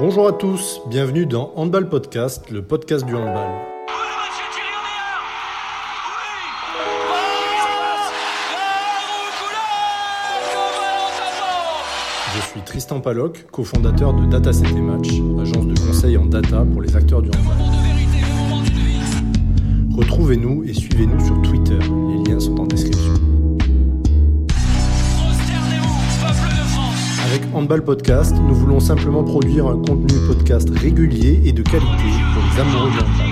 Bonjour à tous, bienvenue dans Handball Podcast, le podcast du handball. Je suis Tristan Paloc, cofondateur de Data et Match, agence de conseil en data pour les acteurs du handball. Retrouvez-nous et suivez-nous sur Twitter, les liens sont en description. Avec Handball Podcast, nous voulons simplement produire un contenu podcast régulier et de qualité pour les amoureux du handball.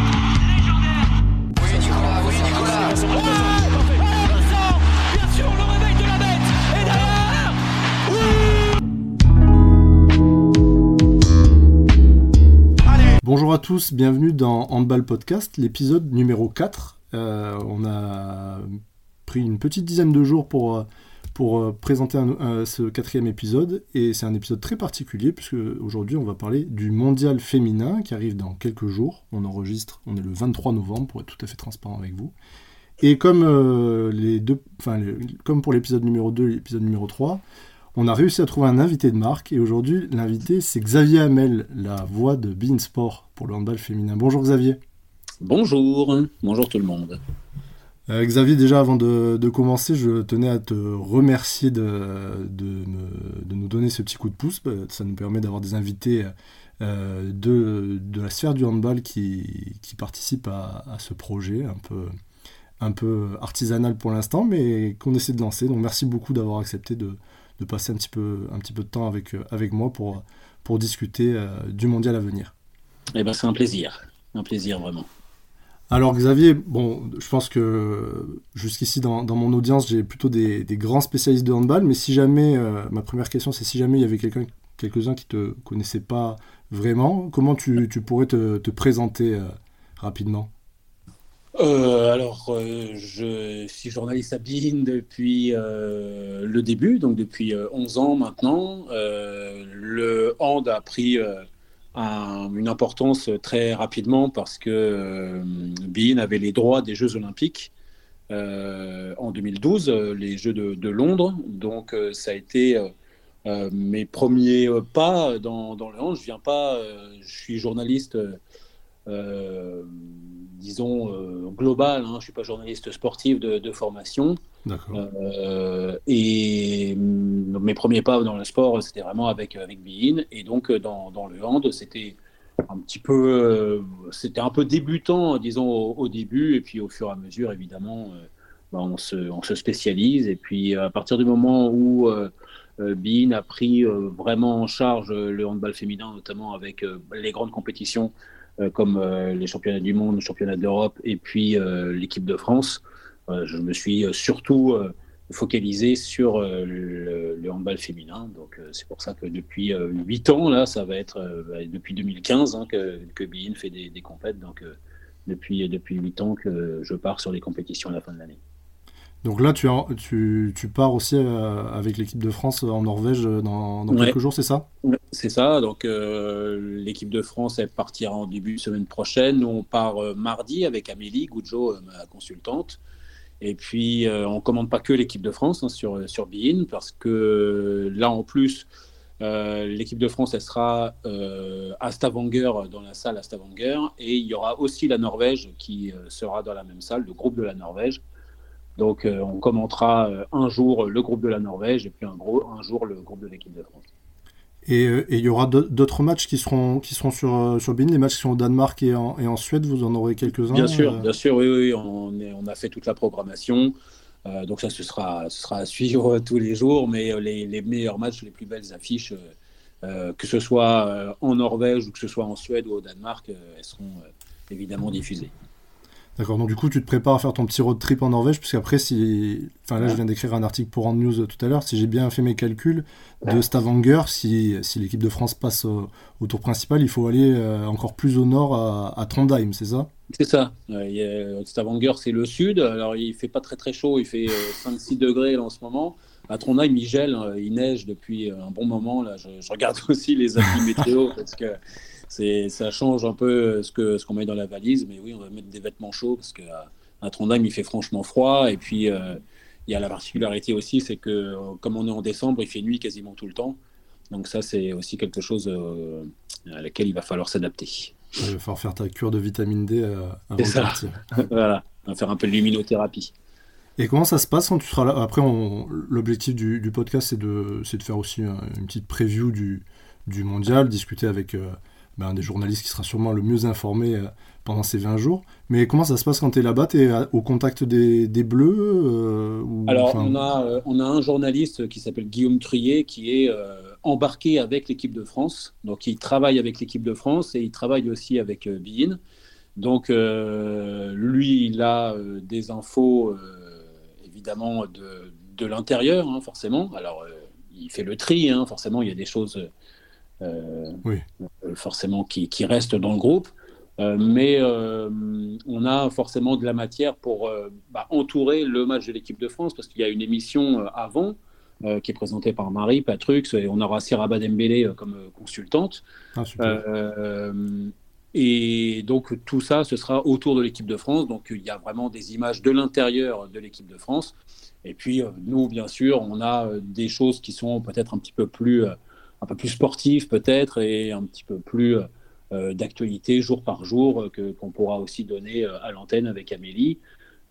Bonjour à tous, bienvenue dans Handball Podcast, l'épisode numéro 4. Euh, on a pris une petite dizaine de jours pour, euh, pour euh, présenter ce quatrième épisode et c'est un épisode très particulier puisque aujourd'hui on va parler du mondial féminin qui arrive dans quelques jours. On enregistre, on est le 23 novembre pour être tout à fait transparent avec vous. Et comme, les deux, comme pour l'épisode numéro 2 et l'épisode numéro 3, on a réussi à trouver un invité de marque et aujourd'hui l'invité c'est Xavier Hamel, la voix de Bein Sport pour le handball féminin. Bonjour Xavier. Bonjour, bonjour tout le monde. Euh, Xavier, déjà avant de, commencer, je tenais à te remercier de, nous donner ce petit coup de pouce. Bah, ça nous permet d'avoir des invités euh, de, la sphère du handball qui, participent à, ce projet un peu, artisanal pour l'instant, mais qu'on essaie de lancer. Donc merci beaucoup d'avoir accepté de, passer un petit peu, de temps avec, euh, moi pour, discuter euh, du mondial à venir. Eh ben, c'est un plaisir, un plaisir vraiment. Alors Xavier, bon, je pense que jusqu'ici dans, mon audience, j'ai plutôt des, grands spécialistes de handball, mais si jamais, euh, ma première question, c'est si jamais il y avait quelqu'un, quelques-uns qui te connaissaient pas vraiment, comment tu, pourrais te, te présenter rapidement? Euh, alors, euh, je suis journaliste à BIN depuis euh, le début, donc depuis 11 ans maintenant. le hand a pris une importance très rapidement parce que BIN avait les droits des Jeux Olympiques en 2012, les Jeux de, Londres. Donc, ça a été mes premiers pas dans, dans, le hand. Je viens pas, je suis journaliste disons, euh, global. Hein. Je ne suis pas journaliste sportif de, formation. Euh, et mes premiers pas dans le sport, c'était vraiment avec, avec Bein. Et donc, dans, dans le hand, c'était un petit peu, euh, c'était un peu débutant, disons, au, début. Et puis, au fur et à mesure, évidemment, bah, on, se, on, se, spécialise. Et puis, à partir du moment où Bein a pris vraiment en charge le handball féminin, notamment avec les grandes compétitions euh, comme euh, les championnats du monde, les championnats d'Europe et puis euh, l'équipe de France. Je me suis surtout focalisé sur le, handball féminin. Donc c'est pour ça que depuis 8 ans, là, ça va être depuis 2015 hein, que, que Bein fait des, des compètes. Donc depuis, depuis 8 ans que je pars sur les compétitions à la fin de l'année. Donc là, tu, tu, tu pars aussi euh, avec l'équipe de France en Norvège euh, dans, quelques jours, c'est ça? C'est ça. Donc euh, l'équipe de France, elle partira en début de semaine prochaine. Nous, on part mardi avec Amélie Goudjo, ma consultante. Et puis, on commande pas que l'équipe de France hein, sur, sur Bein, parce que là, en plus, l'équipe de France, elle sera à Stavanger, dans la salle à Stavanger. Et il y aura aussi la Norvège qui sera dans la même salle, le groupe de la Norvège. Donc euh, on commentera euh, un jour le groupe de la Norvège et puis un jour le groupe de l'équipe de France. Et euh, il y aura d'autres matchs qui seront, qui seront sur, sur BIN, les matchs qui sont au Danemark et en, et en Suède, vous en aurez quelques-uns Bien sûr, bien sûr, oui, oui, on, on, a fait toute la programmation. donc ça, ce sera, ce sera à suivre tous les jours, mais les, les meilleurs matchs, les plus belles affiches, que ce soit en Norvège ou que ce soit en Suède ou au Danemark, elles seront évidemment diffusées. D'accord, donc du coup, tu te prépares à faire ton petit road trip en Norvège, puisqu'après, si. Enfin, là, je viens d'écrire un article pour Rand News euh, tout à l'heure. Si j'ai bien fait mes calculs, de Stavanger, si, si l'équipe de France passe au, tour principal, il faut aller euh, encore plus au nord à, Trondheim, c'est ça? C'est ça. Stavanger, c'est le sud. Alors, il fait pas très très chaud, il fait 5-6 euh, degrés en ce moment. À Trondheim, il gèle, il neige depuis un bon moment. Là, je, je regarde aussi les applis météo parce que ça change un peu ce qu'on ce qu'on met dans la valise. Mais oui, on va mettre des vêtements chauds parce qu'à à Trondheim, il fait franchement froid. Et puis, euh, il y a la particularité aussi, c'est que euh, comme on est en décembre, il fait nuit quasiment tout le temps. Donc ça, c'est aussi quelque chose euh, à laquelle il va falloir s'adapter. Il va falloir faire ta cure de vitamine D avant de partir. voilà, on va faire un peu de luminothérapie. Et comment ça se passe quand tu seras là? Après, l'objectif du, podcast, c'est de, de, faire aussi une petite preview du, du mondial, discuter avec euh, ben, un des journalistes qui sera sûrement le mieux informé euh, pendant ces 20 jours. Mais comment ça se passe quand tu es là-bas? Tu es au contact des, des Bleus euh, Alors, on, a, on a un journaliste qui s'appelle Guillaume Trier qui est embarqué avec l'équipe de France. Donc, il travaille avec l'équipe de France et il travaille aussi avec Bein. Donc, lui, il a des infos évidemment de, de l'intérieur, hein, forcément. Alors, il fait le tri, hein, forcément, il y a des choses euh, oui. Euh, forcément qui, qui, restent dans le groupe. Euh, mais on a forcément de la matière pour bah, entourer le match de l'équipe de France parce qu'il y a une émission avant qui est présentée par Marie Patrux et on aura Siraba Dembélé comme consultante. Ah, et donc tout ça, ce sera autour de l'équipe de France. Donc il y a vraiment des images de l'intérieur de l'équipe de France. Et puis nous, bien sûr, on a des choses qui sont peut-être un petit peu plus un peu plus sportif peut-être et un petit peu plus euh, d'actualité jour par jour euh, que, qu'on pourra aussi donner euh, à l'antenne avec Amélie.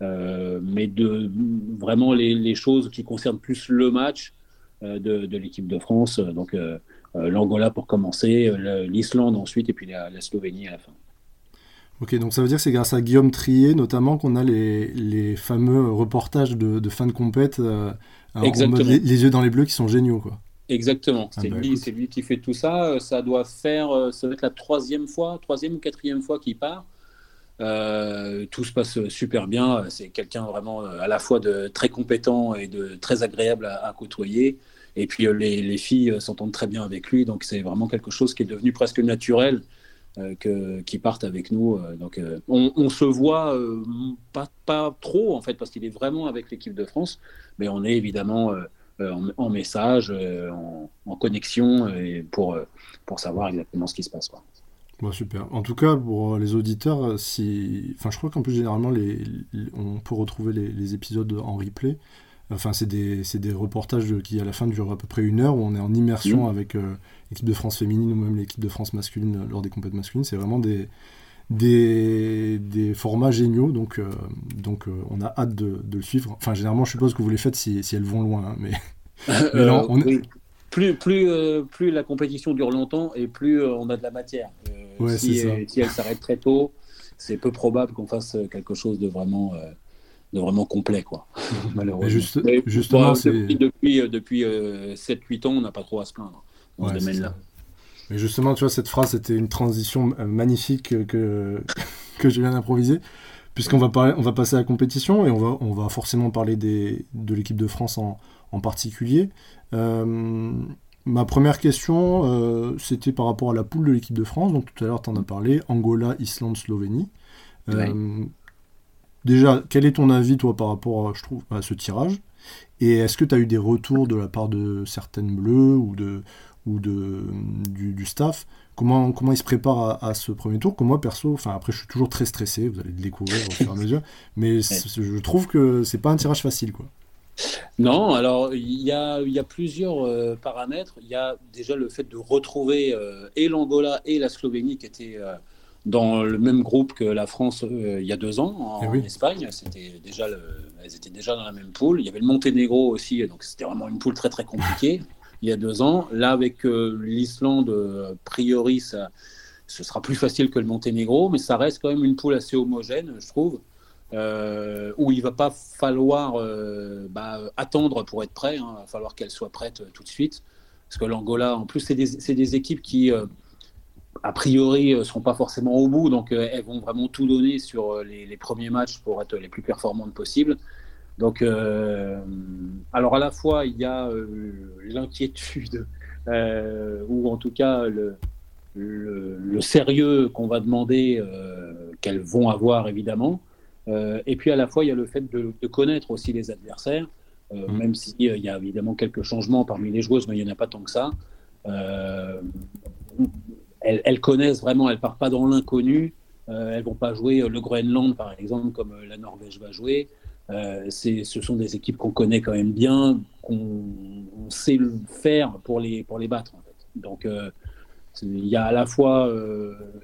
mais de vraiment les, choses qui concernent plus le match de, l'équipe de France. Donc l'Angola pour commencer, l'Islande ensuite et puis la, Slovénie à la fin. Ok, donc ça veut dire que c'est grâce à Guillaume Trier notamment qu'on a les, les, fameux reportages de, fin de compète les, les, yeux dans les bleus qui sont géniaux. Quoi. Exactement, ah c'est bah, lui, lui, qui fait tout ça. Ça doit faire, euh, ça va être la troisième fois, troisième ou quatrième fois qu'il part. Euh, tout se passe super bien. C'est quelqu'un vraiment euh, à la fois de très compétent et de très agréable à, côtoyer. Et puis les, les filles s'entendent très bien avec lui, donc c'est vraiment quelque chose qui est devenu presque naturel que qui partent avec nous. donc on, on, se voit pas pas trop en fait parce qu'il est vraiment avec l'équipe de France, mais on est évidemment euh, en, message, euh, en, connexion, et pour, euh, pour savoir exactement ce qui se passe. Quoi. super. En tout cas, pour les auditeurs, si... enfin, je crois qu'en plus, généralement, les... on peut retrouver les, épisodes en replay. Enfin, c'est des, des, reportages qui, à la fin, durent à peu près une heure, où on est en immersion mmh. avec l'équipe de France féminine ou même l'équipe de France masculine lors des compétitions masculines. C'est vraiment des, des, des, formats géniaux, donc, euh, donc euh, on a hâte de, de, le suivre. Enfin, généralement, je suppose que vous les faites si, si elles vont loin, hein, mais, euh, plus, plus, plus la compétition dure longtemps et plus on a de la matière. si, si, elle s'arrête très tôt, c'est peu probable qu'on fasse quelque chose de vraiment, de vraiment complet, quoi. Malheureusement. Juste, justement, depuis, depuis, 7-8 ans, on n'a pas trop à se plaindre dans ce domaine-là. Mais justement, tu vois, cette phrase, c'était une transition euh, magnifique que, que je viens d'improviser, puisqu'on va, parler, on va passer à la compétition et on va, on va forcément parler des, de l'équipe de France en, en particulier. Euh, ma première question, euh, c'était par rapport à la poule de l'équipe de France. Donc tout à l'heure, tu en as parlé, Angola, Islande, Slovénie. Déjà, quel est ton avis, toi, par rapport, je trouve, à ce tirage? Et est-ce que tu as eu des retours de la part de certaines bleues ou de, ou de, du, staff, comment, comment ils se préparent à, ce premier tour, que moi perso, enfin après je suis toujours très stressé, vous allez le découvrir au fur et à mesure, mais je trouve que c'est pas un tirage facile quoi. Non, alors il y a, y a, plusieurs euh, paramètres. Il y a déjà le fait de retrouver euh, et l'Angola et la Slovénie qui étaient euh, dans le même groupe que la France il y a deux ans en, eh Espagne. C'était déjà elles étaient déjà dans la même poule. Il y avait le Monténégro aussi, donc c'était vraiment une poule très très compliquée il y a deux ans. Là, avec euh, l'Islande, euh, a priori, ça, ce sera plus facile que le Monténégro, mais ça reste quand même une poule assez homogène, je trouve, euh, où il va pas falloir bah, attendre pour être prêt. Hein. Il va falloir qu'elle soit prête tout de suite. Parce que l'Angola, en plus, c'est des, équipes qui, a priori, ne seront pas forcément au bout. Donc, elles vont vraiment tout donner sur les, premiers matchs pour être les plus performantes possibles. Donc, euh, alors à la fois, il y a euh, l'inquiétude, euh, ou en tout cas le, le, sérieux qu'on va demander, qu'elles vont avoir évidemment. et puis à la fois, il y a le fait de, connaître aussi les adversaires, mmh. même s'il y a évidemment quelques changements parmi les joueuses, mais il n'y en a pas tant que ça. Elles, elles, connaissent vraiment, elles ne partent pas dans l'inconnu. elles ne vont pas jouer le Groenland, par exemple, comme la Norvège va jouer. Euh, ce sont des équipes qu'on connaît quand même bien, qu'on sait le faire pour les, pour les battre. Donc, euh, il y a à la fois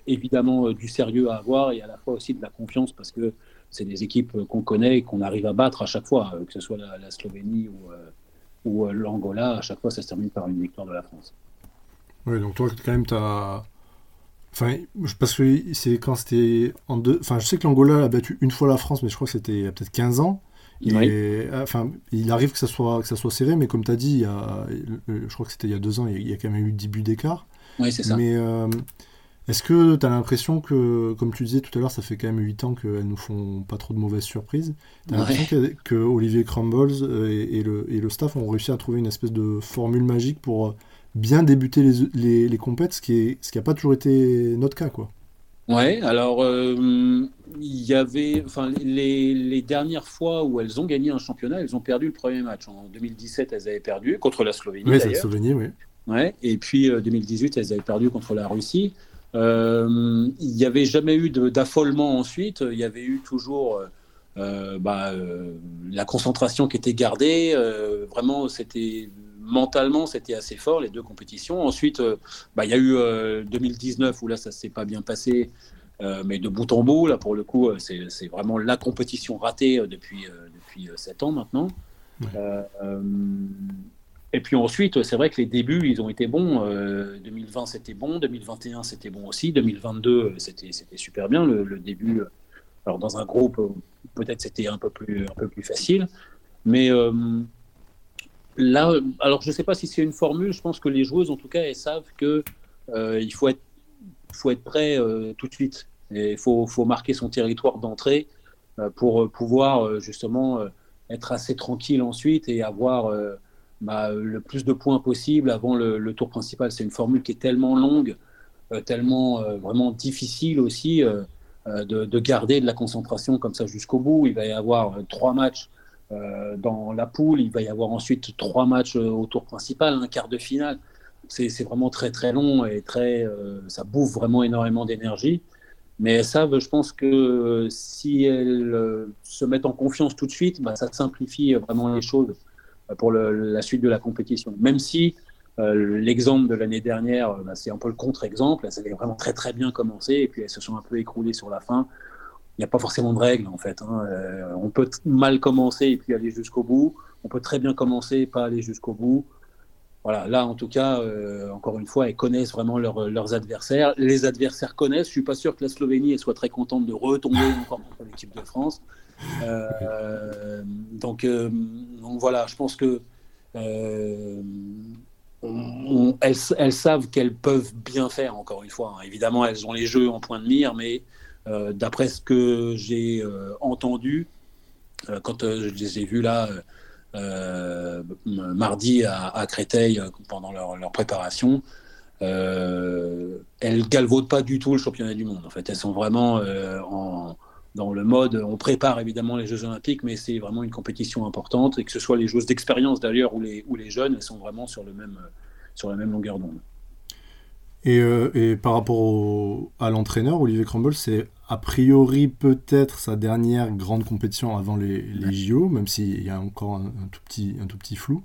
évidemment du sérieux à avoir et à la fois aussi de la confiance parce que c'est des équipes qu'on connaît et qu'on arrive à battre à chaque fois, que ce soit la, Slovénie ou, ou l'Angola, à chaque fois ça se termine par une victoire de la France. Oui, donc toi quand même tu as Enfin, parce que c'est quand c'était en deux. Enfin, je sais que l'Angola a battu une fois la France, mais je crois que c'était il y a peut-être 15 ans. enfin, il arrive que ça soit, que ça soit serré, mais comme tu as dit, il y a, je crois que c'était il y a deux ans, il y a, quand même eu 10 buts d'écart. Oui, c'est ça. Mais euh, est-ce que tu as l'impression que, comme tu disais tout à l'heure, ça fait quand même 8 ans qu'elles nous font pas trop de mauvaises surprises Tu as l'impression que, Olivier Crumbles euh, et, le, et, le, staff ont réussi à trouver une espèce de formule magique pour euh, bien débuter les, les, les compètes, ce qui n'a pas toujours été notre cas. quoi. Ouais, alors euh, il y avait, enfin, les, les, dernières fois où elles ont gagné un championnat, elles ont perdu le premier match. En 2017, elles avaient perdu contre la Slovénie. Oui, la Slovénie, oui. Ouais, et puis 2018, euh, elles avaient perdu contre la Russie. Euh, il n'y avait jamais eu d'affolement ensuite. Il y avait eu toujours bah, la concentration qui était gardée. vraiment, c'était mentalement, c'était assez fort, les deux compétitions. Ensuite, euh, bah, il y a eu 2019 euh, où là, ça s'est pas bien passé, euh, mais de bout en bout, là, pour le coup, c'est vraiment la compétition ratée depuis, depuis 7 ans maintenant. et puis ensuite, c'est vrai que les débuts, ils ont été bons. 2020, c'était bon. 2021, c'était bon aussi. 2022, c'était super bien, le, début. Alors, dans un groupe, peut-être c'était un, peu plus, un peu plus facile. Mais Alors je ne sais pas si c'est une formule, je pense que les joueuses, en tout cas, elles savent qu'il euh, faut, être, faut être prêt euh, tout de suite. Il faut, marquer son territoire d'entrée euh, pour pouvoir justement être assez tranquille ensuite et avoir bah, le plus de points possible avant le, tour principal. C'est une formule qui est tellement longue, tellement vraiment difficile aussi de, de, garder de la concentration comme ça jusqu'au bout. Il va y avoir trois matchs euh, dans la poule. Il va y avoir ensuite trois matchs euh, au tour principal, un quart de finale. C'est vraiment très très long et très, euh, ça bouffe vraiment énormément d'énergie. Mais elles savent, je pense que si elles se mettent en confiance tout de suite, bah, ça simplifie vraiment les choses pour la suite de la compétition. Même si l'exemple de l'année dernière, bah, c'est un peu le contre-exemple. Elles avaient vraiment très très bien commencé et puis elles se sont un peu écroulées sur la fin n'y a pas forcément de règles en fait. Hein. Euh, on peut mal commencer et puis aller jusqu'au bout. On peut très bien commencer et pas aller jusqu'au bout. Voilà, là en tout cas, euh, encore une fois, elles connaissent vraiment leurs adversaires. Les adversaires connaissent. Je suis pas sûr que la Slovénie soit très contente de retomber encore contre l'équipe de France. Euh, donc, voilà, je pense que savent qu'elles peuvent bien faire. Encore une fois, hein. évidemment, elles ont les jeux en point de mire, mais euh, d'après ce que j'ai euh, entendu, euh, quand je les ai vus là mardi à, Créteil pendant leur, préparation, elles galvaudent pas du tout le championnat du monde. En fait, elles sont vraiment dans le mode, on prépare évidemment les Jeux Olympiques, mais c'est vraiment une compétition importante, et que ce soit les joueuses d'expérience d'ailleurs ou les, jeunes, elles sont vraiment sur la même longueur d'onde. Euh, et, par rapport à l'entraîneur, Olivier Crumble, c'est a priori peut-être sa dernière grande compétition avant les, JO, même s'il y a encore un, tout petit, un tout petit flou.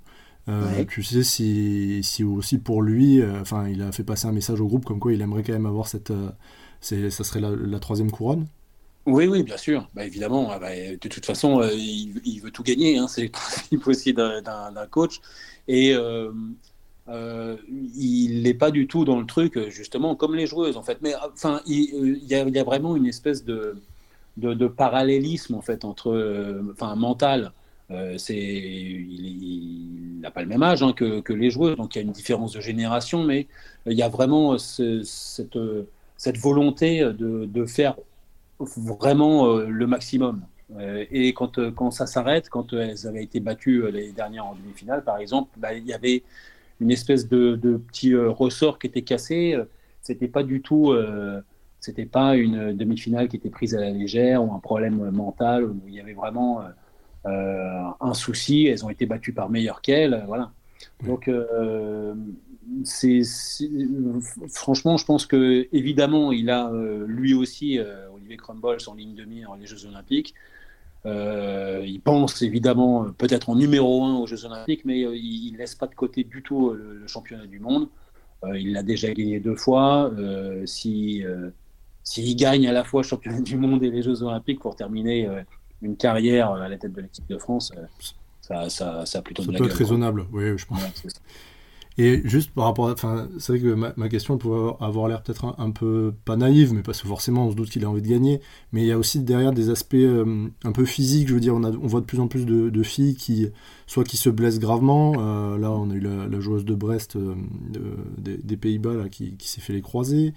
Euh, Tu sais si, si, aussi pour lui, euh, enfin, il a fait passer un message au groupe comme quoi il aimerait quand même avoir cette, euh, ça serait la, troisième couronne. Oui, oui, bien sûr. Bah, évidemment, ah bah, de toute façon, il, veut tout gagner. Hein. C'est le principe aussi d'un coach. Et euh, il n'est pas du tout dans le truc, justement, comme les joueuses, en fait. Mais enfin, il, y, a, vraiment une espèce de, parallélisme, en fait, entre, euh, enfin, mental. Euh, il n'a pas le même âge hein, que, les joueuses, donc il y a une différence de génération, mais il y a vraiment cette, volonté de, de, faire vraiment le maximum. et quand, quand ça s'arrête, quand elles avaient été battues les dernières en demi-finale, par exemple, bah, il y avait une espèce de, de petit euh, ressort qui était cassé. Euh, c'était pas du tout, euh, c'était pas une demi-finale qui était prise à la légère ou un problème mental où il y avait vraiment un souci. Elles ont été battues par meilleures qu'elles, voilà. Donc c'est franchement, je pense que évidemment, il a lui aussi Olivier Crumbles en ligne de mire les Jeux Olympiques. Euh, il pense évidemment peut-être en numéro un aux Jeux Olympiques, mais euh, il ne laisse pas de côté du tout euh, le, championnat du monde. il l'a déjà gagné deux fois. si s'il gagne à la fois championnat du monde et les Jeux Olympiques pour terminer une carrière à la tête de l'équipe de France, ça, ça, ça, a plutôt ça peut être raisonnable, oui, je pense. Et juste par rapport à. Enfin, c'est vrai que ma, question pourrait avoir l'air peut-être un, peu pas naïve, mais parce que forcément on se doute qu'il a envie de gagner. Mais il y a aussi derrière des aspects euh, un peu physiques. Je veux dire, on, a, on voit de plus en plus de, filles qui, soit qui se blessent gravement. Euh, là, on a eu la, joueuse de Brest euh, des, Pays-Bas là, qui, qui s'est fait les croiser.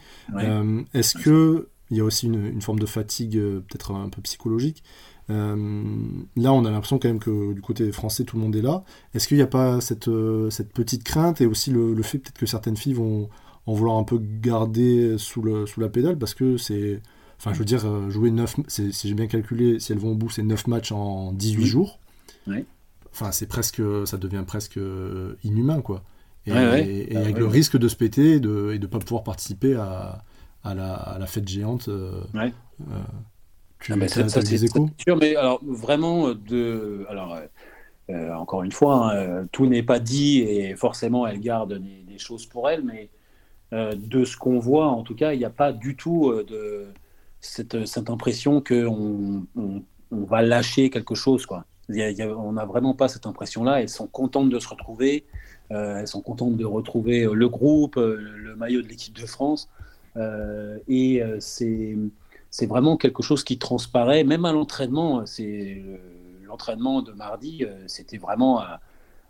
Est-ce que il y a aussi une, une forme de fatigue peut-être un peu psychologique là, on a l'impression quand même que du côté français, tout le monde est là. Est-ce qu'il n'y a pas cette, euh, cette petite crainte et aussi le, fait peut-être que certaines filles vont en vouloir un peu garder sous, le, sous la pédale parce que c'est. Enfin, je veux dire, euh, jouer 9. Si j'ai bien calculé, si elles vont au bout, c'est 9 matchs en 18 jours. Enfin, c'est presque. Ça devient presque inhumain, quoi. Et, avec le risque de se péter et de ne pas pouvoir participer à, à, la, à la, fête géante. Tu, ah, ça, c'est sûr, mais alors vraiment, euh, de, alors, euh, euh, encore une fois, hein, tout n'est pas dit et forcément elle garde des, choses pour elle, mais de ce qu'on voit, en tout cas, il n'y a pas du tout de cette, cette impression qu'on on, on, va lâcher quelque chose. Quoi. on n'a vraiment pas cette impression-là. Elles sont contentes de se retrouver, elles sont contentes de retrouver le groupe, le maillot de l'équipe de France. et c'est c'est vraiment quelque chose qui transparaît, même à l'entraînement. C'est l'entraînement de mardi, euh, c'était vraiment à,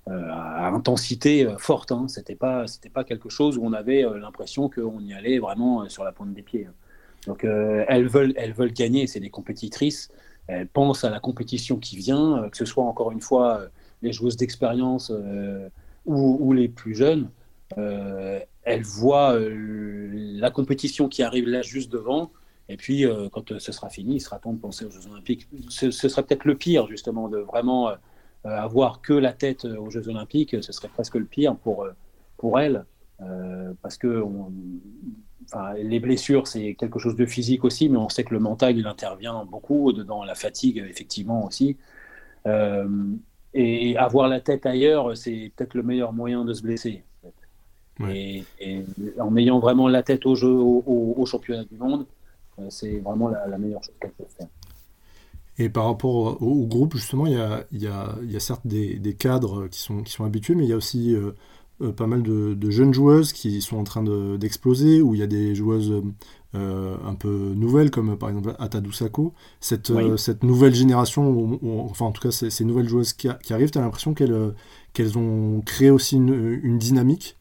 euh, intensité euh, forte. Hein. C'était pas, c'était pas quelque chose où on avait l'impression qu'on y allait vraiment sur la pointe des pieds. Hein. Donc elles veulent, elles veulent gagner. C'est des compétitrices. Elles pensent à la compétition qui vient, que ce soit encore une fois les joueuses d'expérience ou, les plus jeunes. elles voient la compétition qui arrive là juste devant et puis, euh, quand euh, ce sera fini, il sera temps de penser aux Jeux Olympiques. Ce, sera peut-être le pire, justement, de vraiment euh, avoir que la tête aux Jeux Olympiques. Ce serait presque le pire pour, pour elle. parce que les blessures, c'est quelque chose de physique aussi, mais on sait que le mental, il intervient beaucoup dedans, la fatigue, effectivement, aussi. et avoir la tête ailleurs, c'est peut-être le meilleur moyen de se blesser. Et, en ayant vraiment la tête au, jeu, au championnat du monde, c'est vraiment la, meilleure chose qu'elle peut faire. Et par rapport au, groupe, justement, il y a, il y a, il y a certes des, des, cadres qui sont, qui sont habitués, mais il y a aussi euh, euh, pas mal de, jeunes joueuses qui sont en train d'exploser, où il y a des joueuses un peu nouvelles, comme par exemple Atadou Sako. Cette, cette nouvelle génération, enfin en tout cas ces, ces nouvelles joueuses qui, qui arrivent, tu as l'impression qu'elles qu'elles ont créé aussi une, une dynamique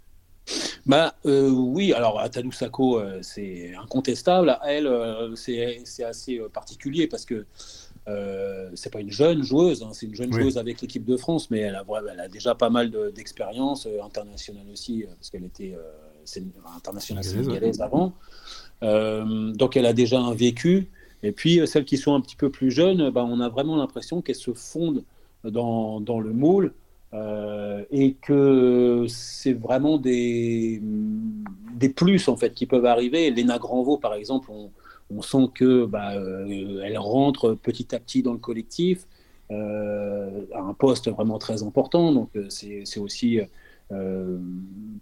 bah euh, oui, alors Atadou Sako, euh, c'est incontestable. Elle, euh, c'est assez particulier parce que c'est pas une jeune joueuse, hein, c'est une jeune joueuse avec l'équipe de France, mais elle a, elle a déjà pas mal d'expérience internationale aussi, parce qu'elle était internationale sénégalaise avant. donc elle a déjà un vécu. Et puis celles qui sont un petit peu plus jeunes, bah, on a vraiment l'impression qu'elles se fondent dans, dans le moule. Euh, et que c'est vraiment des, des plus en fait qui peuvent arriver. Léna Granvaux, par exemple, on, sent que bah, euh, rentre petit à petit dans le collectif euh, à un poste vraiment très important. Donc c'est aussi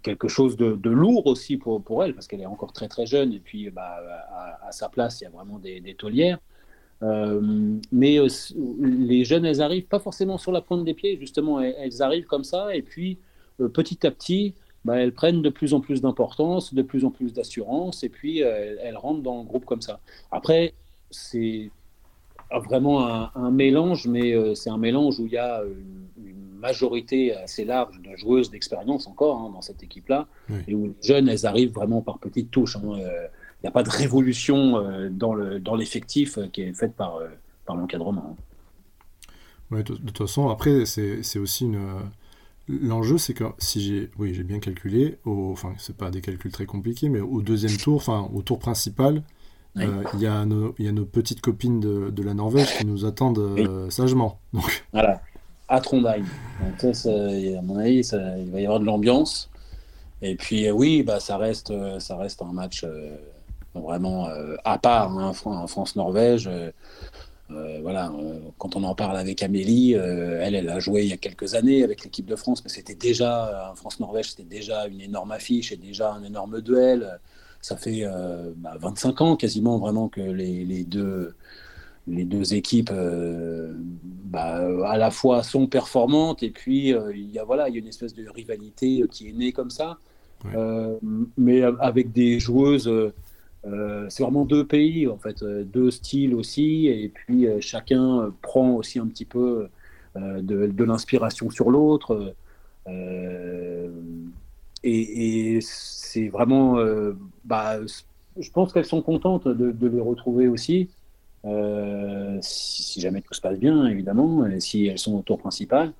quelque chose de, de, lourd aussi pour, pour elle parce qu'elle est encore très très jeune et puis bah, à, sa place il y a vraiment des, des. Euh, mais euh, les jeunes, elles arrivent pas forcément sur la pointe des pieds, justement, elles, arrivent comme ça, et puis euh, petit à petit, bah, elles prennent de plus en plus d'importance, de plus en plus d'assurance, et puis elles, rentrent dans le groupe comme ça. Après, c'est vraiment un, mélange, mais c'est un mélange où il y a une, majorité assez large de joueuses d'expérience encore hein, dans cette équipe-là, et où les jeunes, elles arrivent vraiment par petites touches. Hein, il n'y a pas de révolution euh, dans l'effectif dans euh, qui est faite par, euh, par l'encadrement. Ouais, de, toute façon, après, c'est aussi une. L'enjeu, c'est que si j'ai oui, j'ai bien calculé, au, enfin, c'est pas des calculs très compliqués, mais au deuxième tour, enfin, au tour principal, il y, a nos, y a nos petites copines de, de la Norvège qui nous attendent sagement. Donc... Voilà, à Trondheim. Donc, ça, à mon avis, ça, il va y avoir de l'ambiance. Et puis, oui, bah, ça, reste, ça reste un match vraiment euh, à part, hein, France-Norvège. Euh, voilà, quand on en parle avec Amélie, elle, elle a joué il y a quelques années avec l'équipe de France, mais c'était déjà, en France-Norvège, c'était déjà une énorme affiche et déjà un énorme duel. Ça fait 25 bah, ans quasiment vraiment que les, deux, les deux équipes bah, à la fois sont performantes et puis il y a voilà il y a une espèce de rivalité qui est née comme ça euh, mais avec des joueuses. Euh, euh, c'est vraiment deux pays, en fait, deux styles aussi, et puis chacun prend aussi un petit peu de, l'inspiration sur l'autre. et, c'est vraiment. bah, je pense qu'elles sont contentes de, les retrouver aussi, si, jamais tout se passe bien, évidemment, si elles sont au tour principal.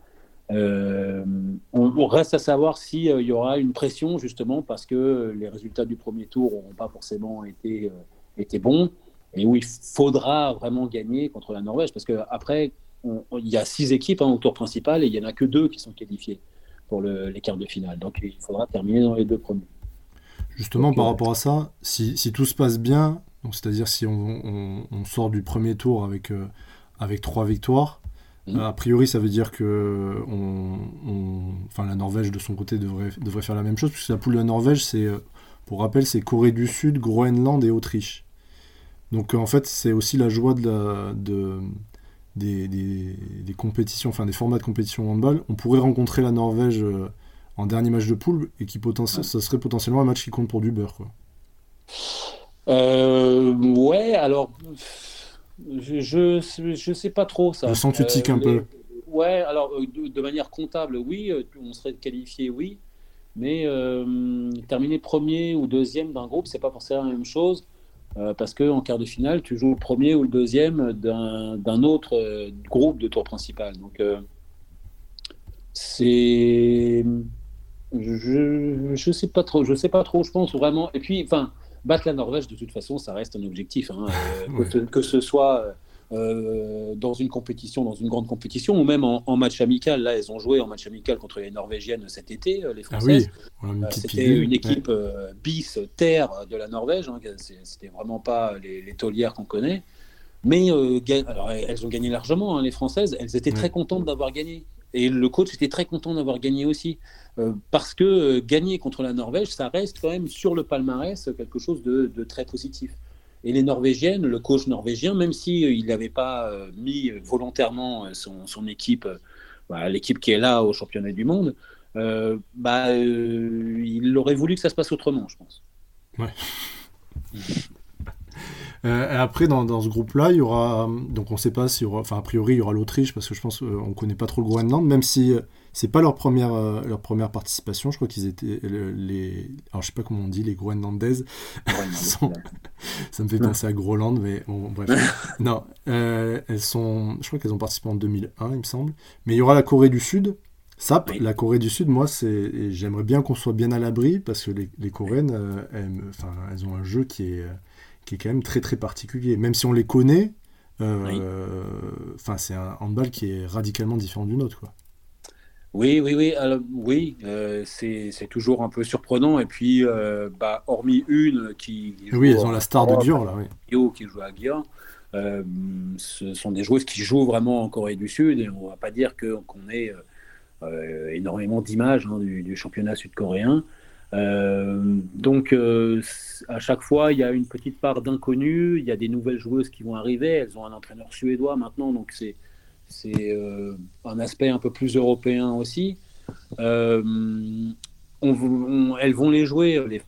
Euh, on, reste à savoir s'il euh, y aura une pression, justement, parce que les résultats du premier tour n'auront pas forcément été, euh, été bons, et où il faudra vraiment gagner contre la Norvège, parce qu'après, il y a six équipes hein, au tour principal, et il n'y en a que deux qui sont qualifiées pour les quarts de finale. Donc il faudra terminer dans les deux premiers. Justement, par rapport à ça, si, tout se passe bien, c'est-à-dire si on, sort du premier tour avec, avec trois victoires, Mmh. A priori, ça veut dire que enfin, la Norvège, de son côté, devrait, devrait faire la même chose, puisque la poule de la Norvège, c'est, euh, pour rappel, c'est Corée du Sud, Groenland et Autriche. Donc en fait, c'est aussi la joie de, la, de des, des, compétitions, enfin des formats de compétition handball. On pourrait rencontrer la Norvège euh, en dernier match de poule et qui ça serait potentiellement un match qui compte pour du beurre. Quoi. Euh, ouais, alors je, je, sais pas trop ça. Je sens que tu tiques un peu. Ouais, alors euh, de, manière comptable, oui, euh, on serait qualifié, oui. Mais euh, terminer premier ou deuxième d'un groupe, c'est pas forcément la même chose. parce qu'en quart de finale, tu joues le premier ou le deuxième d'un autre groupe de tour principal. Donc, c'est. Je, je sais pas trop, je sais pas trop, je pense vraiment. Et puis, enfin, battre la Norvège, de toute façon, ça reste un objectif. Hein. Euh, que, ce soit euh, dans une compétition, dans une grande compétition, ou même en, match amical. Là, elles ont joué en match amical contre les Norvégiennes cet été, euh, les ah Françaises. C'était une équipe bis terre de la Norvège. Hein. C'était vraiment pas les, les taulières qu'on connaît. Mais alors, elles ont gagné largement, hein, les Françaises. Elles étaient très contentes d'avoir gagné. Et le coach était très content d'avoir gagné aussi. Euh, parce que euh, gagner contre la Norvège, ça reste quand même sur le palmarès quelque chose de, très positif. Et les Norvégiennes, le coach norvégien, même s'il si, euh, n'avait pas mis volontairement son, équipe, bah, l'équipe qui est là au championnat du monde, bah, il aurait voulu que ça se passe autrement, je pense. Après, dans, ce groupe-là, il y aura. Donc, on ne sait pas aura. Enfin, a priori, il y aura l'Autriche, parce que je pense qu'on ne connaît pas trop le Groenland, même si c'est pas leur première, euh, leur première participation. Je crois qu'ils étaient. les... Alors, je sais pas comment on dit, les Groenlandaises. Ça me fait penser à Groenland, mais bon, bref. non, elles sont. Je crois qu'elles ont participé en 2001, il me semble. Mais il y aura la Corée du Sud. Ça, la Corée du Sud, moi, c'est, j'aimerais bien qu'on soit bien à l'abri parce que les, les Coréennes, elles, enfin, elles ont un jeu qui est, qui est quand même très très particulier. Même si on les connaît, euh, c'est un handball qui est radicalement différent du nôtre. Quoi. Oui, oui, oui, alors, oui, euh, c'est toujours un peu surprenant. Et puis, euh, bah, hormis une qui, oui, elles ont la star de Dior là, oui. qui joue à Guillaume. ce sont des joueuses qui jouent vraiment en Corée du Sud et on va pas dire qu'on ait énormément d'images hein, du, du, championnat sud-coréen. Euh, donc, euh, à chaque fois, il y a une petite part d'inconnu. Il y a des nouvelles joueuses qui vont arriver. Elles ont un entraîneur suédois maintenant, donc c'est c'est euh, un aspect un peu plus européen aussi. On, elles vont les jouer, les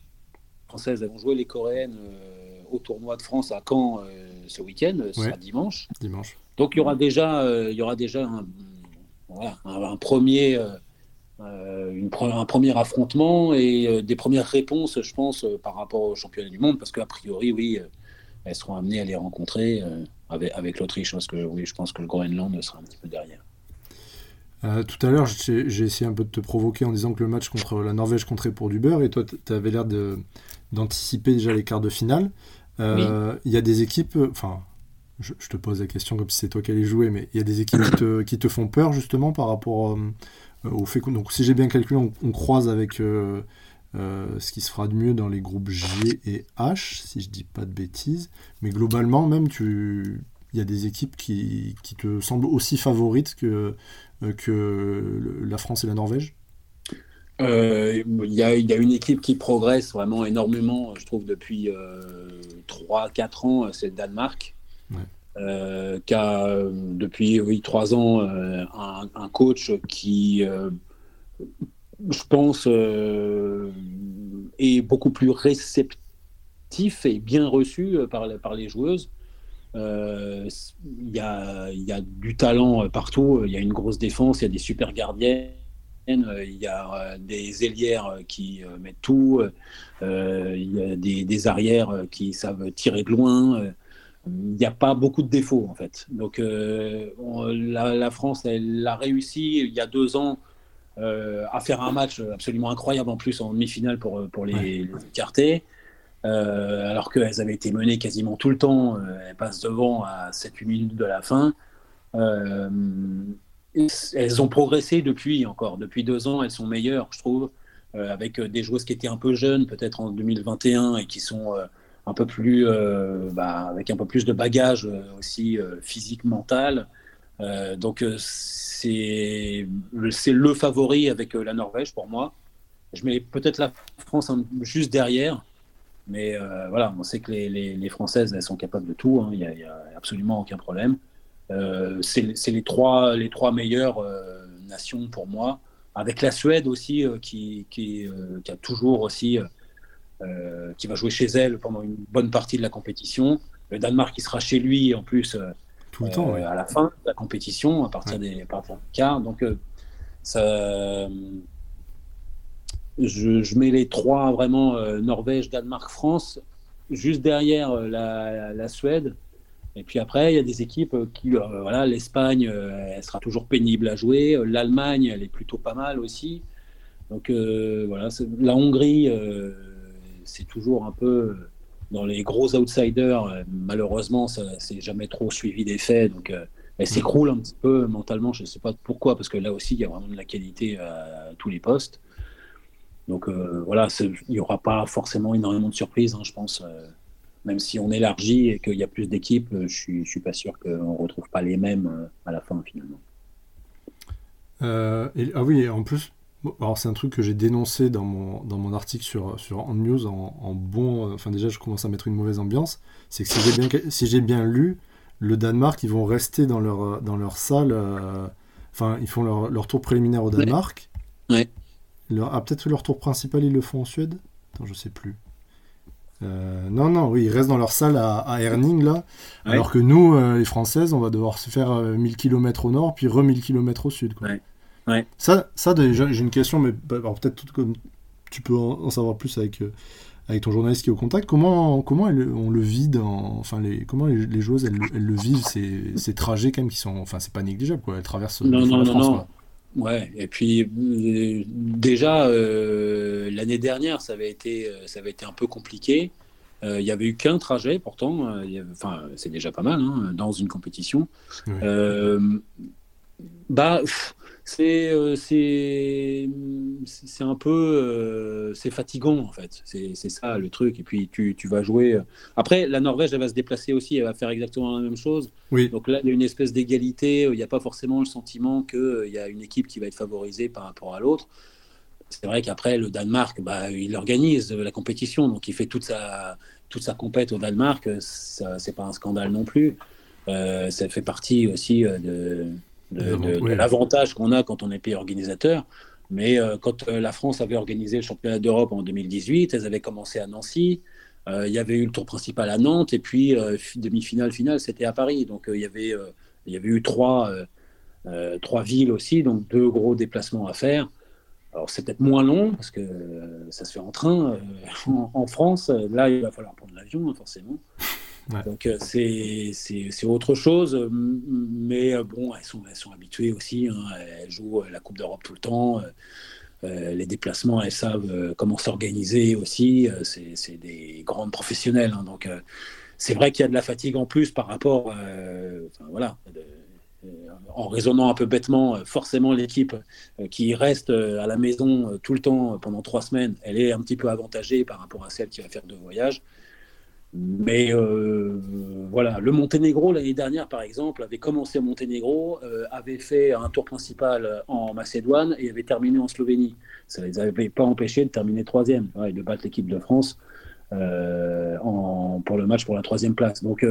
Françaises, elles vont jouer les Coréennes au tournoi de France à Caen ce week-end, ce sera dimanche. Dimanche. Donc il y aura déjà, il y aura déjà un, voilà, un premier euh, une, un premier affrontement et euh, des premières réponses, je pense, euh, par rapport aux championnats du monde, parce qu'a priori, oui, elles seront amenées à les rencontrer avec, avec l'Autriche, parce que oui, je pense que le Groenland sera un petit peu derrière. tout à l'heure, j'ai essayé un peu de te provoquer en disant que le match contre la Norvège compterait pour du beurre, et toi, tu avais l'air d'anticiper déjà les quarts de finale. Il y a des équipes, enfin, je, te pose la question comme si c'est toi qui allais jouer, mais il y a des équipes qui te, qui te font peur justement par rapport euh, au fait donc si j'ai bien calculé, on, croise avec euh, euh, ce qui se fera de mieux dans les groupes G et H, si je dis pas de bêtises. Mais globalement, même, tu, il y a des équipes qui, qui te semblent aussi favorites que, que la France et la Norvège il y, a, y, a, une équipe qui progresse vraiment énormément, je trouve, depuis 3-4 ans, c'est le Danemark. Euh, qui a depuis oui, trois ans euh, un, coach qui, euh, je pense, est beaucoup plus réceptif et bien reçu par, par les joueuses. Il y, a, du talent partout, il y a une grosse défense, il y a des super gardiennes, il y a des ailières qui mettent tout, il y a des, arrières qui savent tirer de loin il n'y a pas beaucoup de défauts en fait. Donc euh, la, France, elle a réussi il y a deux ans euh, à faire un match absolument incroyable en plus en demi-finale pour, pour les, écarter. Euh, alors qu'elles avaient été menées quasiment tout le temps, elles passent devant à 7-8 minutes de la fin. elles ont progressé depuis encore, depuis deux ans, elles sont meilleures, je trouve, avec des joueuses qui étaient un peu jeunes, peut-être en 2021, et qui sont un peu plus, euh, bah, avec un peu plus de bagage euh, aussi euh, physique, mental. Donc c'est c'est le favori avec la Norvège pour moi. Je mets peut-être la France juste derrière, mais voilà, on sait que les, les, Françaises, elles sont capables de tout, hein. il n'y a, absolument aucun problème. c'est les trois, les trois meilleures nations pour moi, avec la Suède aussi, qui, qui, a toujours aussi euh, qui va jouer chez elle pendant une bonne partie de la compétition. Le Danemark qui sera chez lui en plus euh, Tout le temps, euh, à la fin de la compétition, à partir, des, quarts. Donc, ça, je, mets les trois vraiment Norvège, Danemark, France, juste derrière la, Suède. Et puis après, il y a des équipes qui, voilà, l'Espagne, elle sera toujours pénible à jouer. L'Allemagne, elle est plutôt pas mal aussi. Donc voilà, la Hongrie, c'est toujours un peu dans les gros outsiders. Euh, malheureusement, ça c'est jamais trop suivi des faits, donc euh, elle mm. s'écroule un petit peu mentalement. Je ne sais pas pourquoi, parce que là aussi, il y a vraiment de la qualité à, tous les postes. Donc euh, voilà, il n'y aura pas forcément énormément de surprises, hein, je pense. même si on élargit et qu'il y a plus d'équipes, je ne suis, pas sûr qu'on ne retrouve pas les mêmes à la fin finalement. ah oui, en plus, alors c'est un truc que j'ai dénoncé dans mon, dans mon article sur, sur News en, bon... Enfin déjà je commence à mettre une mauvaise ambiance. C'est que si j'ai bien, si bien lu, le Danemark, ils vont rester dans leur, dans leur salle... Euh, enfin, ils font leur, leur, tour préliminaire au Danemark. Ouais. Leur, ah, peut-être leur tour principal, ils le font en Suède? Attends, je sais plus. Euh, non, non, oui, ils restent dans leur salle à, à Herning, là. Alors que nous, euh, les Françaises, on va devoir se faire 1000 km au nord, puis re 1000 km au sud. Quoi. Ouais. Ça, ça déjà, j'ai une question, mais peut-être comme tu peux en, savoir plus avec, euh, avec ton journaliste qui est au contact. Comment, comment on le vit dans, enfin, les, comment les, joueuses elles, le vivent? Ces, ces, trajets quand même qui sont, enfin, c'est pas négligeable quoi. Elles traversent non, non, non, non. Ouais, et puis euh, déjà euh, l'année dernière, ça avait été, ça avait été un peu compliqué. Il y avait eu qu'un trajet, pourtant, enfin, c'est déjà pas mal hein, dans une compétition. Bah, euh, c'est c'est un peu euh, c'est fatigant en fait. C'est ça le truc. Et puis tu, tu, vas jouer euh, après la Norvège elle va se déplacer aussi. Elle va faire exactement la même chose. Oui. donc là il y a une espèce d'égalité. Il n'y a pas forcément le sentiment qu'il y a une équipe qui va être favorisée par rapport à l'autre. C'est vrai qu'après le Danemark bah, il organise la compétition. Donc il fait toute sa toute sa compète au Danemark. C'est pas un scandale non plus. Ça fait partie aussi de de, l'avantage qu'on a quand on est pays organisateur. Mais euh, quand euh, la France avait organisé le championnat d'Europe en 2018, elles avaient commencé à Nancy. Euh, il y avait eu le tour principal à Nantes et puis demi-finale, finale, c'était à Paris. Donc il y avait il y avait eu trois trois villes aussi, donc deux gros déplacements à faire. Alors c'est peut-être moins long parce que ça se fait en train en, en, France. Là, il va falloir prendre l'avion hein, Donc euh, c'est autre chose, mais euh, bon, elles sont, elles sont habituées aussi. Hein. elles jouent euh, la Coupe d'Europe tout le temps. les déplacements, elles savent comment s'organiser aussi. c'est des grandes professionnelles. Hein. donc c'est vrai qu'il y a de la fatigue en plus par rapport, voilà, en raisonnant un peu bêtement, forcément l'équipe qui reste à la maison tout le temps pendant trois semaines, elle est un petit peu avantagée par rapport à celle qui va faire deux voyages. Mais euh, voilà, le Monténégro l'année dernière, par exemple, avait commencé à Monténégro, euh, avait fait un tour principal en Macédoine et avait terminé en Slovénie. Ça ne les avait pas empêchés de terminer troisième et de battre l'équipe de France euh, pour le match pour la troisième place. Donc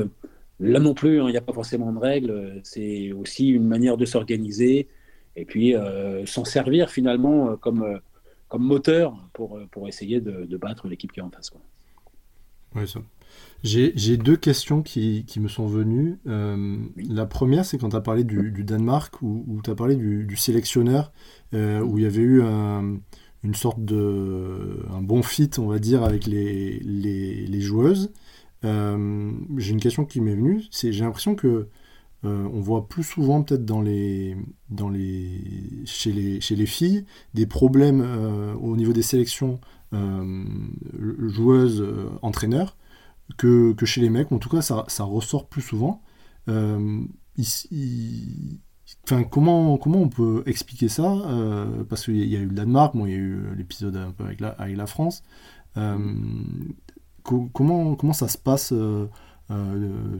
là non plus, hein, il n'y a pas forcément de règles. C'est aussi une manière de s'organiser et puis s'en servir finalement comme, moteur pour, pour essayer de, battre l'équipe qui est en face. Quoi. Oui, ça. J'ai deux questions qui, qui, me sont venues. Euh, la première, c'est quand tu as parlé du, Danemark, où, tu as parlé du, sélectionneur, euh, où il y avait eu une sorte de. un bon fit, on va dire, avec les, les, les joueuses. Euh, j'ai une question qui m'est venue, c'est j'ai l'impression que on voit plus souvent peut-être dans les, dans les, chez, les, chez les filles des problèmes au niveau des sélections joueuses entraîneurs que, chez les mecs. En tout cas, ça, ça ressort plus souvent. Euh, enfin, comment, comment on peut expliquer ça euh, Parce qu'il y, a eu le Danemark, bon, il y a eu l'épisode un peu avec la, avec la France. Euh, comment, comment ça se passe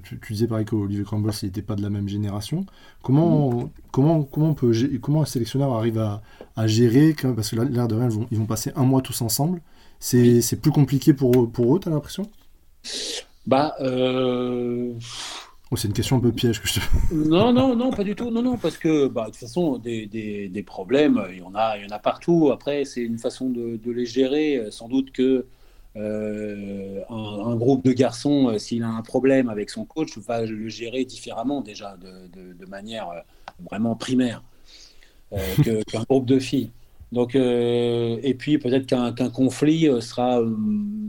tu, disais pareil qu'Olivier Crumble n'était pas de la même génération. Comment, mm. comment, comment, on peut, comment un sélectionneur arrive à, à gérer Parce que l'air de rien, ils vont, ils vont, passer un mois tous ensemble. C'est plus compliqué pour, pour eux, tu as l'impression? Bah. Euh... Oh, c'est une question un peu piège que je Non, non, non, pas du tout. Non, non, parce que bah, de toute façon, des, des, des, problèmes, il y, en a, il y en a partout. Après, c'est une façon de, de, les gérer. Sans doute que euh, un, groupe de garçons, euh, s'il a un problème avec son coach, va le gérer différemment déjà, de, de manière euh, vraiment primaire qu'un groupe de filles. Donc, euh, et puis peut-être qu'un conflit euh, sera, euh,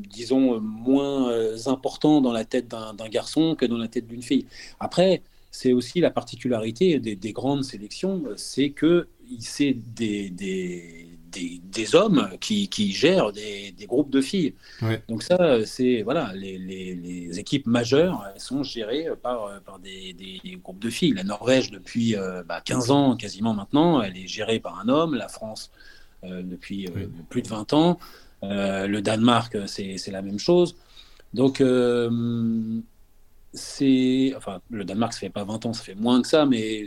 disons, moins important dans la tête d'un garçon que dans la tête d'une fille. Après, c'est aussi la particularité des, grandes sélections, c'est que c'est des, des, hommes qui, qui gèrent des, groupes de filles. Donc ça, c'est voilà, les, les, équipes majeures sont gérées par, par des, groupes de filles. La Norvège depuis 15 bah, ans quasiment maintenant, elle est gérée par un homme. La France euh, depuis euh, plus de 20 ans. Euh, le Danemark, c'est la même chose. Donc, c'est enfin le Danemark ça fait pas 20 ans ça fait moins que ça mais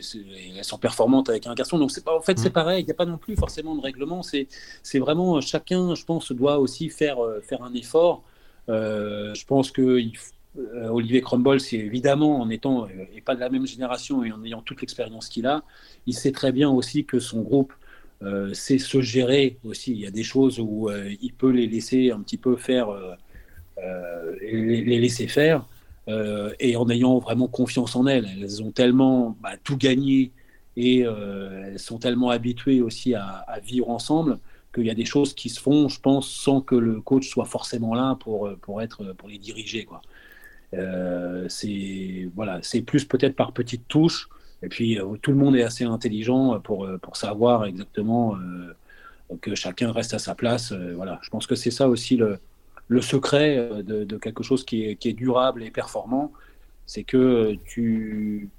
elles sont performantes avec un garçon. Donc c'est pas en fait c'est mm. pareil. Il n'y a pas non plus forcément de règlement. C'est c'est vraiment chacun je pense doit aussi faire faire un effort. Je pense que Olivier Crumble c'est évidemment en étant et pas de la même génération et en ayant toute l'expérience qu'il a il sait très bien aussi que son groupe euh, c'est se gérer aussi. Il y a des choses où euh, il peut les laisser un petit peu faire, euh, les, laisser faire, et en ayant vraiment confiance en elles. Elles ont tellement bah, tout gagné et elles sont tellement habituées aussi à, vivre ensemble qu'il y a des choses qui se font, je pense, sans que le coach soit forcément là pour, pour, être, pour les diriger. C'est voilà, plus peut-être par petites touches et puis, euh, tout le monde est assez intelligent pour, euh, pour savoir exactement euh, que chacun reste à sa place. voilà. Je pense que c'est ça aussi le, le secret de, de, quelque chose qui est, qui est durable et performant. C'est que tu.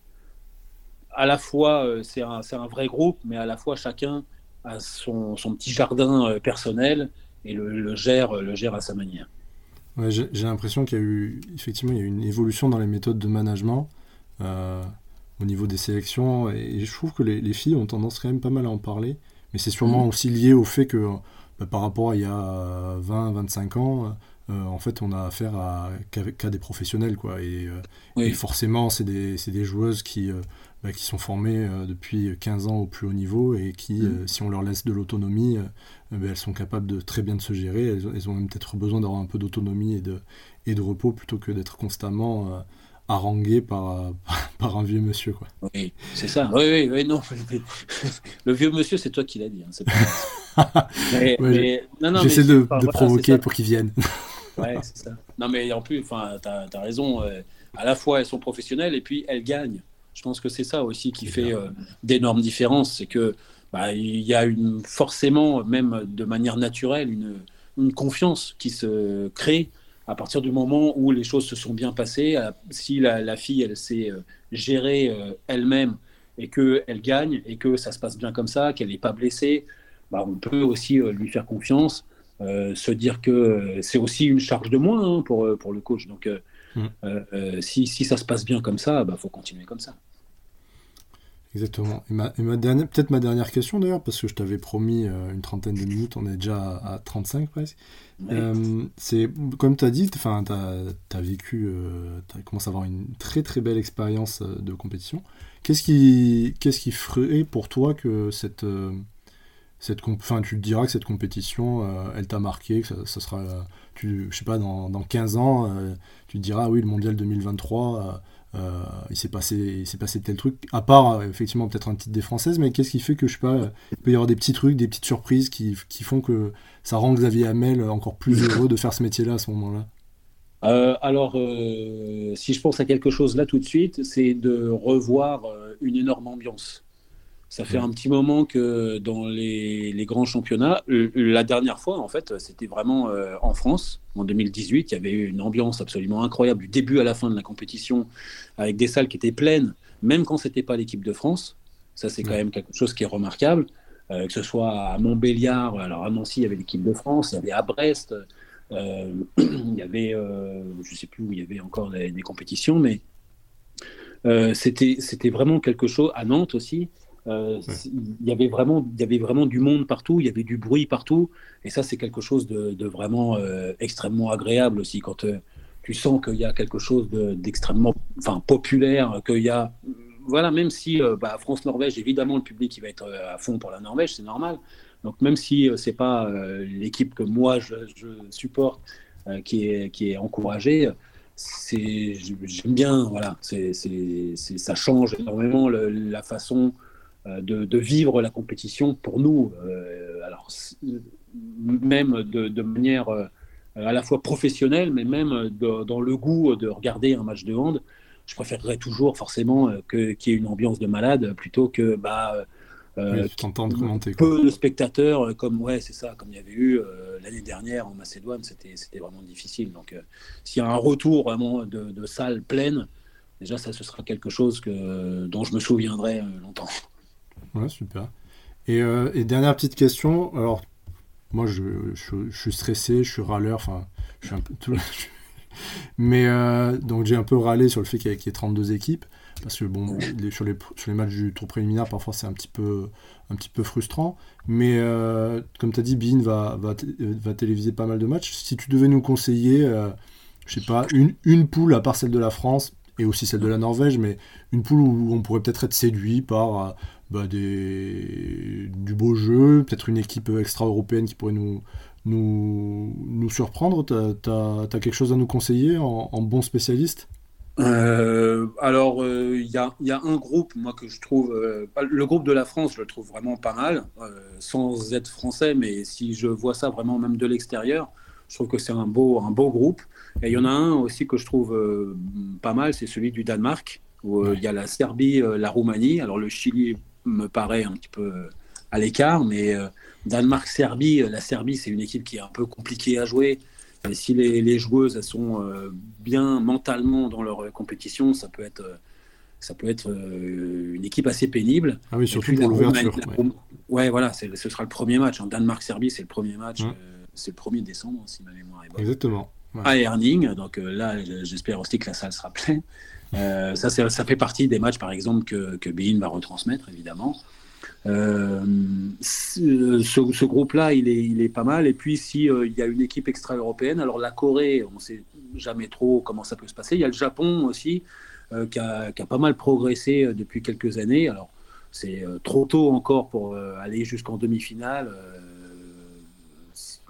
À la fois, c'est un, un, vrai groupe, mais à la fois, chacun a son, son petit jardin personnel et le, gère, le gère à sa manière. Ouais, J'ai l'impression qu'il y a eu, effectivement, il y a eu une évolution dans les méthodes de management. Euh, au niveau des sélections. Et, je trouve que les, filles ont tendance quand même pas mal à en parler. Mais c'est sûrement mm. aussi lié au fait que bah, par rapport à il y a 20-25 ans, euh, en fait, on a affaire à qu'à des professionnels. Quoi. Et, euh, forcément, c'est des, des, joueuses qui, euh, bah, qui sont formées depuis 15 ans au plus haut niveau et qui, mm. si on leur laisse de l'autonomie, bah, elles sont capables de très bien de se gérer. Elles, elles ont même peut-être besoin d'avoir un peu d'autonomie et de, et de repos plutôt que d'être constamment harangué par, par un vieux monsieur. Quoi. Oui, c'est ça. Oui, oui, oui, non. Le vieux monsieur, c'est toi qui l'as dit. Hein, J'essaie de, de provoquer pour qu'ils viennent. ouais, c'est ça. Non, mais en plus, tu as, as, raison. Euh, à la fois, elles sont professionnelles et puis elles gagnent. Je pense que c'est ça aussi qui fait euh, d'énormes différences. C'est que bah, il y a une, forcément, même de manière naturelle, une, une confiance qui se crée à partir du moment où les choses se sont bien passées, euh, si la, fille elle s'est euh, gérée euh, elle-même et qu'elle gagne et que ça se passe bien comme ça, qu'elle n'est pas blessée, bah, on peut aussi lui faire confiance se dire que c'est aussi une charge de moins hein, pour, pour le coach. Donc, mm. si, si, ça se passe bien comme ça, il bah, faut continuer comme ça. Exactement. Et ma, dernière, peut-être ma dernière question d'ailleurs, parce que je t'avais promis une trentaine de minutes, on est déjà à, 35 presque. c'est comme tu as dit, tu as, vécu, tu as commencé à avoir une très très belle expérience de compétition. Qu'est-ce qui, qu'est-ce qui ferait pour toi que cette, euh, cette enfin, tu te diras que cette compétition, euh, elle t'a marqué, que ça, sera, tu, je sais pas, dans, dans 15 ans, euh, tu te diras, oui, le mondial 2023, il s'est passé, il passé tel truc, à part effectivement peut-être un titre des françaises, mais qu'est-ce qui fait que je sais pas, il peut y avoir des petits trucs, des petites surprises qui, font que ça rend Xavier Hamel encore plus heureux de faire ce métier-là à ce moment-là? Euh, alors, euh, si je pense à quelque chose là tout de suite, c'est de revoir euh, une énorme ambiance. Ça fait un petit moment que dans les, grands championnats, la dernière fois, en fait, c'était vraiment en France, en 2018. Il y avait eu une ambiance absolument incroyable du début à la fin de la compétition, avec des salles qui étaient pleines, même quand ce n'était pas l'équipe de France. Ça, c'est quand même quelque chose qui est remarquable. que ce soit à Montbéliard, alors à Nancy, il y avait l'équipe de France, il y avait à Brest, euh, il y avait, euh, je ne sais plus où il y avait encore des, compétitions, mais euh, c'était vraiment quelque chose, à Nantes aussi, il, y avait vraiment, il y avait vraiment du monde partout, il y avait du bruit partout, et ça c'est quelque chose de, vraiment extrêmement agréable aussi. Quand tu sens qu'il y a quelque chose d'extrêmement enfin, populaire, qu'il y a voilà, même si bah, France-Norvège, évidemment, le public il va être à fond pour la Norvège, c'est normal. Donc même si euh, c'est pas euh, l'équipe que moi je, supporte euh, qui est qui est encouragée, c'est j'aime bien voilà, c'est ça change énormément la façon de, vivre la compétition pour nous. alors même de, manière à la fois professionnelle, mais même dans le goût de regarder un match de hand, je préférerais toujours forcément qu'il y ait une ambiance de malade plutôt que bah, euh, commenter. Peu de spectateurs, euh, comme ouais, c'est ça, comme il y avait eu euh, l'année dernière en Macédoine, c'était c'était vraiment difficile. Donc, s'il y a un retour vraiment de, de salles pleines, déjà ça, ce sera quelque chose que dont je me souviendrai longtemps. Ouais, super. Et, et, dernière petite question. Alors, moi, je, je, suis stressé, je suis râleur, enfin, je suis un peu tout. Mais donc j'ai un peu râlé sur le fait qu'il y ait 32 équipes. Parce que bon, sur, les, sur les matchs du tour préliminaire, parfois c'est un petit peu, un petit peu frustrant. Mais euh, comme tu as dit, Bean va, va, va, téléviser pas mal de matchs. Si tu devais nous conseiller, euh, je sais pas, une, une poule à part celle de la France et aussi celle de la Norvège, mais une poule où on pourrait peut-être être séduit par euh, bah, du beau jeu, peut-être une équipe extra-européenne qui pourrait nous, nous, nous surprendre. Tu as, quelque chose à nous conseiller en, bon spécialiste? Euh, alors, euh, il y, a, y, a, un groupe, moi, que je trouve. Euh, le groupe de la France, je le trouve vraiment pas mal, sans être français, mais si je vois ça vraiment même de l'extérieur, je trouve que c'est un beau, un beau groupe. Et il y en a un aussi que je trouve pas mal, c'est celui du Danemark, où il y a la Serbie, la Roumanie. Alors, le Chili me paraît un petit peu à l'écart, mais Danemark-Serbie, la Serbie, c'est une équipe qui est un peu compliquée à jouer si les, joueuses elles sont euh, bien mentalement dans leur compétition, ça peut être, euh, ça peut être euh, une équipe assez pénible. Ah oui, surtout pour l'ouverture. Ouais. voilà, ce sera le premier match. En Danemark-Serbie, c'est le premier match. C'est le 1er décembre, si ma mémoire est bonne. Exactement. À Erning, donc là, j'espère aussi que la salle sera pleine. ça, ça fait partie des matchs, par exemple, que, que Bein va retransmettre, évidemment. Euh, ce, groupe-là, il est, il est pas mal. Et puis, s'il euh, il y a une équipe extra-européenne, alors la Corée, on ne sait jamais trop comment ça peut se passer. Il y a le Japon aussi, euh, qui, a, qui, a, pas mal progressé depuis quelques années. Alors, c'est trop tôt encore pour aller jusqu'en demi-finale,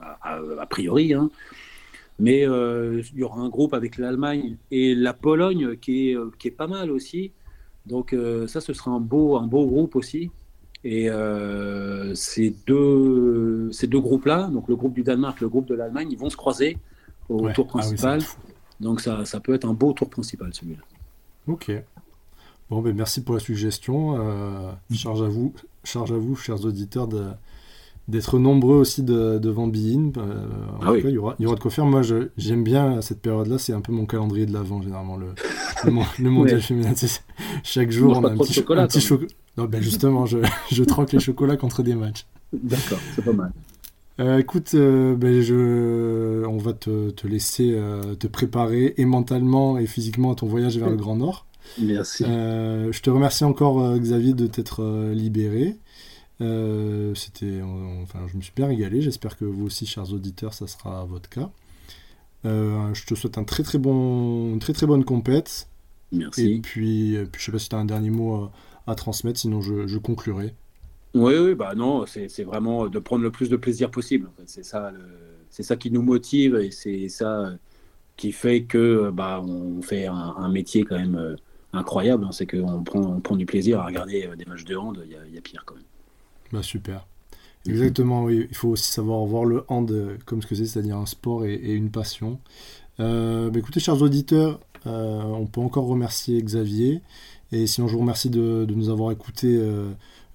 a, priori. Hein. Mais il y aura un groupe avec l'Allemagne et la Pologne qui est, qui est pas mal aussi. Donc, ça, ce sera un beau, un beau groupe aussi. Et euh, ces deux, ces deux groupes-là, donc le groupe du Danemark, le groupe de l'Allemagne, ils vont se croiser au tour ah principal. donc ça, ça, peut être un beau tour principal celui-là. Ok. Bon, ben merci pour la suggestion. Euh, charge à vous, charge à vous, chers auditeurs, de, d'être nombreux aussi de, devant Bein. Euh, ah il, y aura, il y aura de quoi faire. Moi, j'aime bien cette période-là. C'est un peu mon calendrier de l'avant, généralement, le, le, mondial féminin. Chaque jour, on, a un petit, chocolat. Non, ben justement, je, je troque les chocolats contre des matchs. D'accord, c'est pas mal. Euh, écoute, euh, ben, je... on va te, te laisser euh, te préparer et mentalement et physiquement à ton voyage vers le Grand Nord. Merci. je te remercie encore, Xavier, de t'être libéré. C'était, enfin, je me suis bien régalé. J'espère que vous aussi, chers auditeurs, ça sera votre cas. je te souhaite un très très bon, une très très bonne compète. Merci. Et puis, puis je sais pas si tu as un dernier mot à, transmettre, sinon je, je conclurai. Oui, oui, bah non, c'est vraiment de prendre le plus de plaisir possible. C'est ça, c'est ça qui nous motive et c'est ça qui fait que bah, on fait un, métier quand même euh, incroyable. Hein. c'est qu'on prend, on prend du plaisir à regarder euh, des matchs de hand. Il y, a pire quand même. Bah super. Exactement, oui. Il faut aussi savoir voir le hand euh, comme ce que c'est, c'est-à-dire un sport et, une passion. bah écoutez, chers auditeurs, on peut encore remercier Xavier. Et sinon, je vous remercie de, de nous avoir écoutés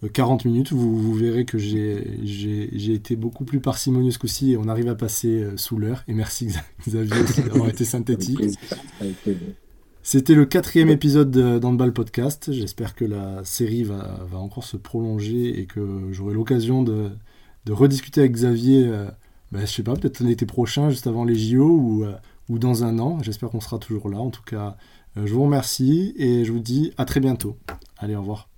40 minutes. Vous, verrez que j'ai été beaucoup plus parcimonieux ce coup-ci et on arrive à passer euh, sous l'heure. Et merci Xavier d'avoir été synthétique. C'était le quatrième épisode d'Handball Podcast. J'espère que la série va, encore se prolonger et que j'aurai l'occasion de, rediscuter avec Xavier, euh, ben, je sais pas, peut-être l'été prochain, juste avant les JO euh, ou dans un an. J'espère qu'on sera toujours là. En tout cas, je vous remercie et je vous dis à très bientôt. Allez, au revoir.